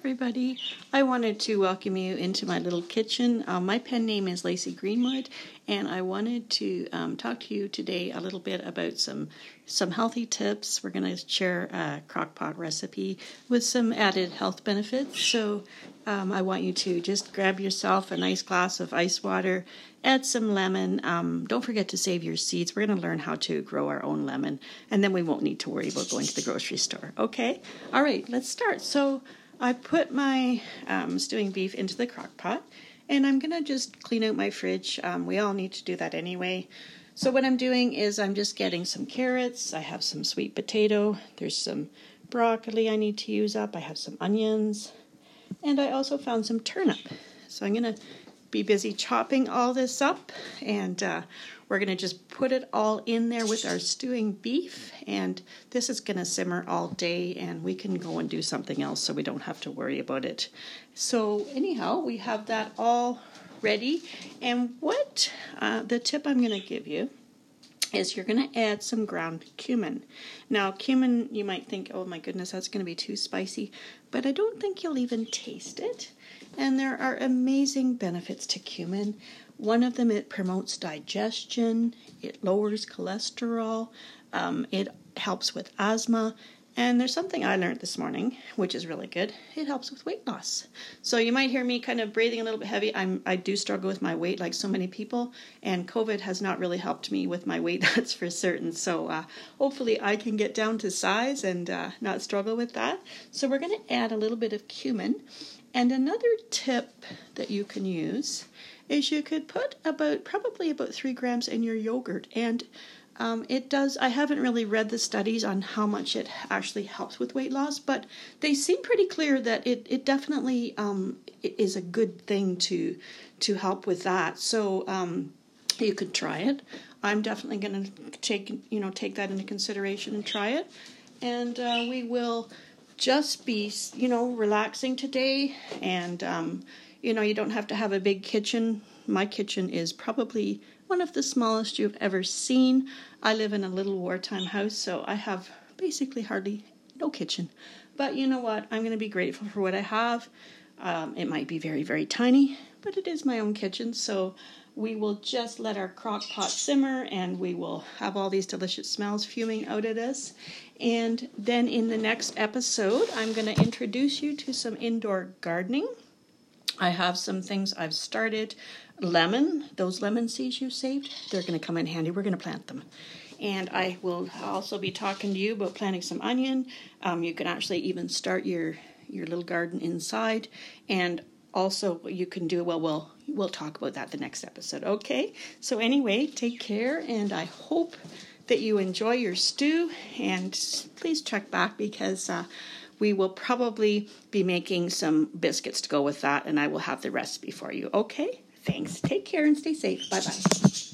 everybody. I wanted to welcome you into my little kitchen. Um, my pen name is Lacey Greenwood, and I wanted to um, talk to you today a little bit about some some healthy tips. We're going to share a crockpot recipe with some added health benefits. So um, I want you to just grab yourself a nice glass of ice water, add some lemon. Um, don't forget to save your seeds. We're going to learn how to grow our own lemon, and then we won't need to worry about going to the grocery store. Okay? All right, let's start. So I put my um, stewing beef into the crock pot and I'm going to just clean out my fridge. Um, we all need to do that anyway. So, what I'm doing is I'm just getting some carrots. I have some sweet potato. There's some broccoli I need to use up. I have some onions. And I also found some turnip. So, I'm going to be busy chopping all this up and uh, we're going to just put it all in there with our stewing beef and this is going to simmer all day and we can go and do something else so we don't have to worry about it so anyhow we have that all ready and what uh, the tip i'm going to give you is you're going to add some ground cumin. Now, cumin, you might think, oh my goodness, that's going to be too spicy, but I don't think you'll even taste it. And there are amazing benefits to cumin. One of them, it promotes digestion, it lowers cholesterol, um, it helps with asthma, and there's something I learned this morning, which is really good. It helps with weight loss. So you might hear me kind of breathing a little bit heavy. I'm I do struggle with my weight like so many people, and COVID has not really helped me with my weight. That's for certain. So uh, hopefully I can get down to size and uh, not struggle with that. So we're going to add a little bit of cumin, and another tip that you can use is you could put about probably about three grams in your yogurt and um, it does. I haven't really read the studies on how much it actually helps with weight loss, but they seem pretty clear that it it definitely um, is a good thing to to help with that. So um, you could try it. I'm definitely going to take you know take that into consideration and try it, and uh, we will just be you know relaxing today, and um, you know you don't have to have a big kitchen. My kitchen is probably one of the smallest you've ever seen. I live in a little wartime house, so I have basically hardly no kitchen. But you know what? I'm going to be grateful for what I have. Um, it might be very, very tiny, but it is my own kitchen, so we will just let our crock pot simmer and we will have all these delicious smells fuming out at us. And then in the next episode, I'm going to introduce you to some indoor gardening. I have some things I've started lemon, those lemon seeds you saved, they're going to come in handy. We're going to plant them. And I will also be talking to you about planting some onion. Um, you can actually even start your your little garden inside, and also you can do well. We'll we'll talk about that the next episode. Okay. So anyway, take care, and I hope that you enjoy your stew. And please check back because. Uh, we will probably be making some biscuits to go with that, and I will have the recipe for you. Okay? Thanks. Take care and stay safe. Bye bye.